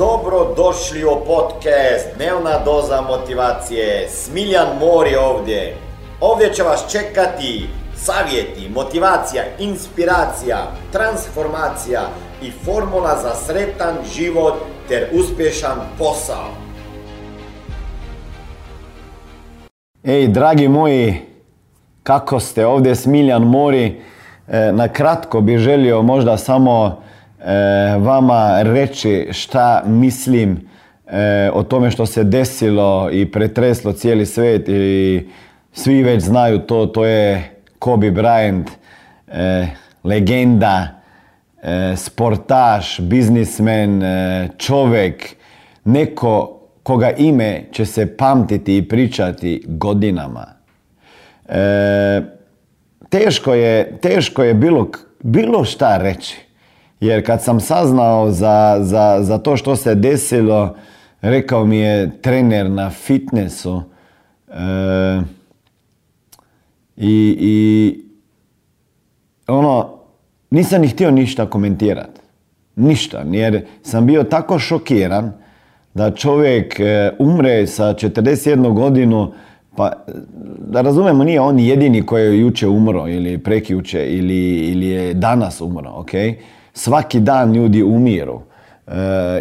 Dobro došli u podcast Dnevna doza motivacije. Smiljan Mor je ovdje. Ovdje će vas čekati savjeti, motivacija, inspiracija, transformacija i formula za sretan život ter uspješan posao. Ej, dragi moji, kako ste ovdje Smiljan Mori? E, na kratko bi želio možda samo vama reći šta mislim e, o tome što se desilo i pretreslo cijeli svijet i svi već znaju to, to je Kobe Bryant, legenda, sportaš, biznismen, čovjek, neko koga ime će se pamtiti i pričati godinama. teško je, teško je bilo, bilo šta reći. Jer kad sam saznao za, za, za to što se desilo, rekao mi je trener na fitnessu e, i, i ono, nisam ni htio ništa komentirati. Ništa, jer sam bio tako šokiran da čovjek e, umre sa 41 godinu, pa da razumemo, nije on jedini koji je juče umro ili prekjuče ili, ili je danas umro, ok? Svaki dan ljudi umiru. E,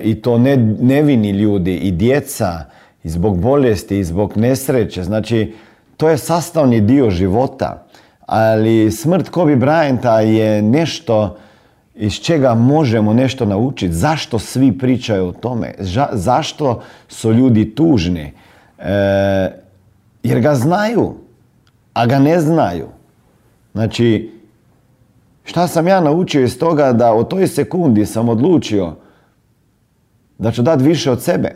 I to ne, nevini ljudi i djeca i zbog bolesti i zbog nesreće. Znači, to je sastavni dio života. Ali smrt Kobe Bryanta je nešto iz čega možemo nešto naučiti. Zašto svi pričaju o tome? zašto su ljudi tužni? E, jer ga znaju, a ga ne znaju. Znači, Šta sam ja naučio iz toga da u toj sekundi sam odlučio da ću dati više od sebe.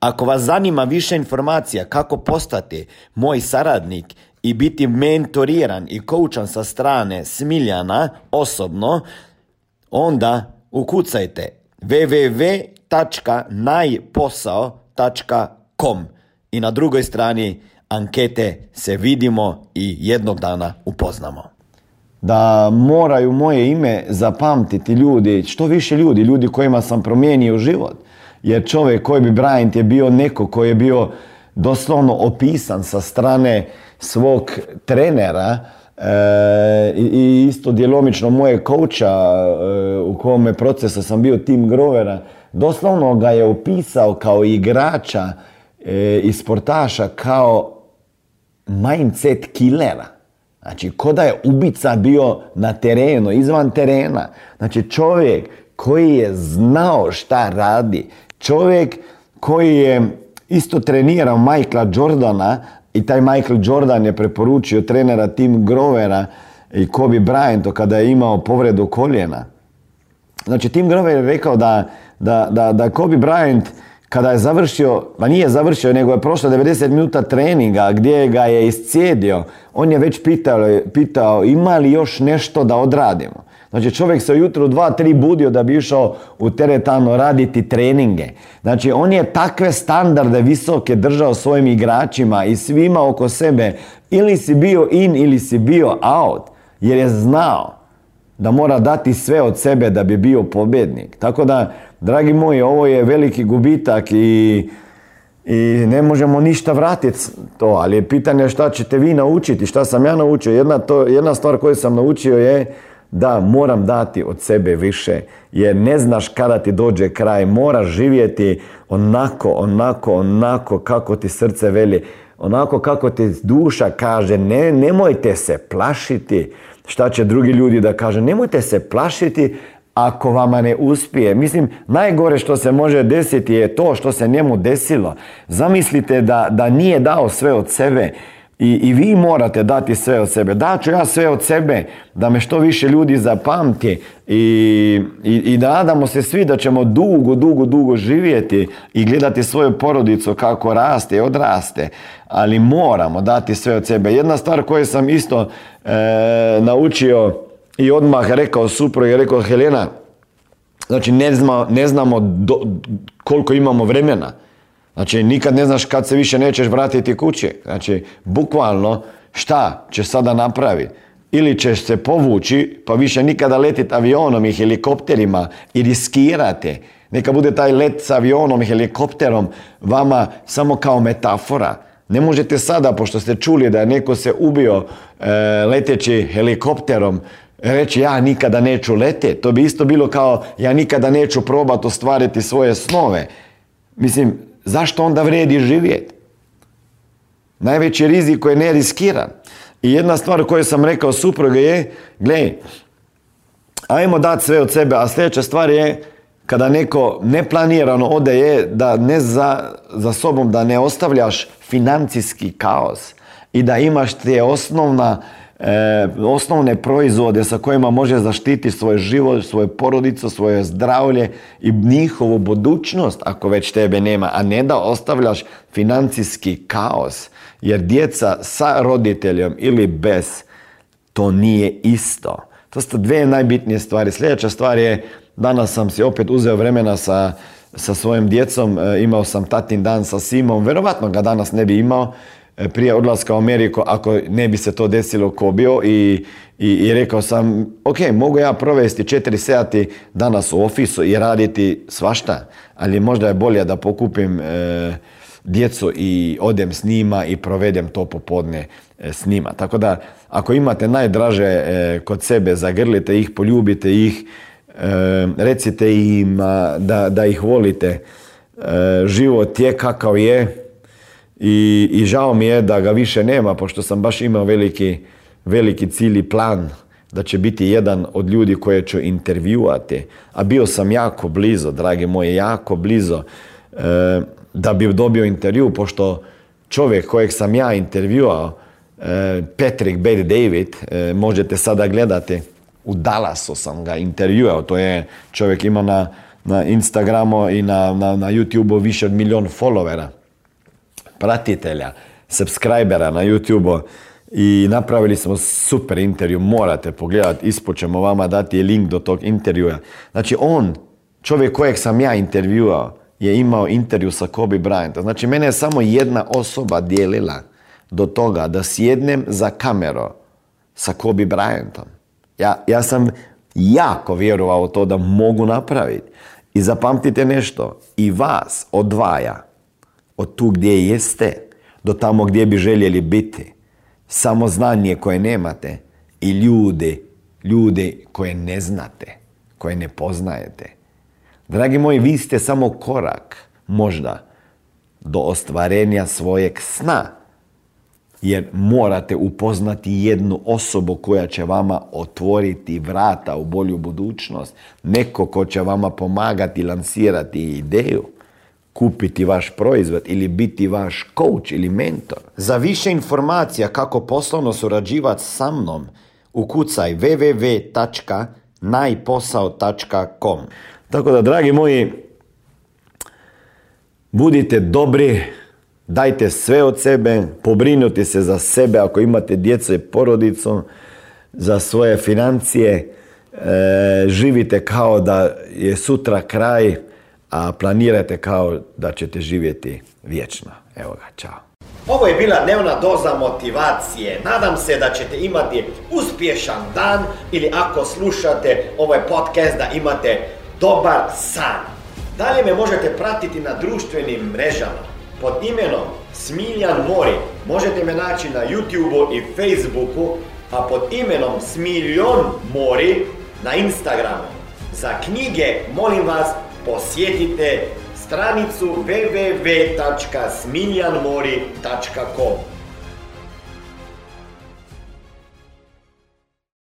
Ako vas zanima više informacija kako postati moj saradnik i biti mentoriran i koučan sa strane Smiljana osobno, onda ukucajte www.najposao.com i na drugoj strani ankete se vidimo i jednog dana upoznamo. Da moraju moje ime zapamtiti ljudi, što više ljudi, ljudi kojima sam promijenio život jer čovjek koji bi Bryant je bio neko koji je bio doslovno opisan sa strane svog trenera e, i isto djelomično moje kouča e, u kome procesa sam bio Tim Grovera, doslovno ga je opisao kao igrača e, i sportaša kao mindset killera. Znači, ko da je ubica bio na terenu, izvan terena. Znači, čovjek koji je znao šta radi, čovjek koji je isto trenirao Michaela Jordana i taj Michael Jordan je preporučio trenera Tim Grovera i Kobe Bryantu kada je imao povredu koljena. Znači Tim Grover je rekao da, da, da, da Kobe Bryant kada je završio, pa nije završio, nego je prošlo 90 minuta treninga gdje ga je iscijedio, on je već pitao, pitao ima li još nešto da odradimo. Znači čovjek se ujutro dva, tri budio da bi išao u teretano raditi treninge. Znači on je takve standarde visoke držao svojim igračima i svima oko sebe. Ili si bio in ili si bio out. Jer je znao da mora dati sve od sebe da bi bio pobjednik. Tako da, dragi moji, ovo je veliki gubitak i, i ne možemo ništa vratiti to, ali je pitanje šta ćete vi naučiti, šta sam ja naučio. Jedna, to, jedna stvar koju sam naučio je da moram dati od sebe više jer ne znaš kada ti dođe kraj moraš živjeti onako onako onako kako ti srce veli onako kako ti duša kaže ne, nemojte se plašiti šta će drugi ljudi da kaže nemojte se plašiti ako vama ne uspije. Mislim, najgore što se može desiti je to što se njemu desilo. Zamislite da, da nije dao sve od sebe I, I vi morate dati sve od sebe. Daću ja sve od sebe da me što više ljudi zapamti i, i, i nadamo se svi da ćemo dugo, dugo, dugo živjeti i gledati svoju porodicu kako raste i odraste. Ali moramo dati sve od sebe. Jedna stvar koju sam isto e, naučio i odmah rekao supro i rekao Helena, znači ne, ne znamo do, koliko imamo vremena. Znači, nikad ne znaš kad se više nećeš vratiti kuće. Znači, bukvalno, šta će sada napraviti? Ili ćeš se povući, pa više nikada letiti avionom i helikopterima i riskirate. Neka bude taj let s avionom i helikopterom vama samo kao metafora. Ne možete sada, pošto ste čuli da je neko se ubio e, leteći helikopterom, reći ja nikada neću leteti. To bi isto bilo kao ja nikada neću probati ostvariti svoje snove. Mislim, zašto onda vredi živjeti? Najveći rizik koji ne riskiran. I jedna stvar koju sam rekao supruga je, gledaj, ajmo dati sve od sebe, a sljedeća stvar je kada neko neplanirano ode je da ne za, za sobom da ne ostavljaš financijski kaos i da imaš te osnovna e, osnovne proizvode sa kojima može zaštiti svoj život, svoju porodicu, svoje zdravlje i njihovu budućnost ako već tebe nema, a ne da ostavljaš financijski kaos. Jer djeca sa roditeljom ili bez, to nije isto. To su dve najbitnije stvari. Sljedeća stvar je, danas sam si opet uzeo vremena sa, sa svojim djecom, e, imao sam tatin dan sa Simom, verovatno ga danas ne bi imao, prije odlaska u Ameriku ako ne bi se to desilo ko bio i, i, i rekao sam ok, mogu ja provesti četiri sati danas u ofisu i raditi svašta, ali možda je bolje da pokupim e, djecu i odem s njima i provedem to popodne e, s njima. Tako da ako imate najdraže e, kod sebe, zagrlite ih, poljubite ih, recite im da, da ih volite. Život je kakav je, i, I žao mi je da ga više nema, pošto sam baš imao veliki, veliki cilj i plan da će biti jedan od ljudi koje ću intervjuati. A bio sam jako blizo, dragi moji, jako blizo e, da bi dobio intervju, pošto čovjek kojeg sam ja intervjuao, e, Patrick David, e, možete sada gledati, u Dallasu sam ga intervjuao, to je čovjek ima na, na Instagramu i na, na, na YouTubeu više od milion followera pratitelja, subscribera na YouTube-u i napravili smo super intervju, morate pogledati, ispod ćemo vama dati link do tog intervjua. Znači on, čovjek kojeg sam ja intervjuao, je imao intervju sa Kobe Bryantom. Znači mene je samo jedna osoba dijelila do toga da sjednem za kameru sa Kobe Bryantom. Ja, ja sam jako vjerovao to da mogu napraviti. I zapamtite nešto, i vas odvaja od tu gdje jeste do tamo gdje bi željeli biti. Samo znanje koje nemate i ljude, ljude koje ne znate, koje ne poznajete. Dragi moji, vi ste samo korak, možda, do ostvarenja svojeg sna. Jer morate upoznati jednu osobu koja će vama otvoriti vrata u bolju budućnost. Neko ko će vama pomagati lansirati ideju kupiti vaš proizvod ili biti vaš coach ili mentor. Za više informacija kako poslovno surađivati sa mnom, ukucaj www.najposao.com Tako da, dragi moji, budite dobri, dajte sve od sebe, pobrinuti se za sebe ako imate djecu i porodicu, za svoje financije, e, živite kao da je sutra kraj, a planirajte kao da ćete živjeti vječno. Evo ga, čao. Ovo je bila dnevna doza motivacije. Nadam se da ćete imati uspješan dan ili ako slušate ovaj podcast da imate dobar san. Dalje me možete pratiti na društvenim mrežama pod imenom Smiljan Mori. Možete me naći na YouTubeu i Facebooku, a pod imenom Smiljon Mori na Instagramu. Za knjige molim vas posjetite stranicu www.smiljanmori.com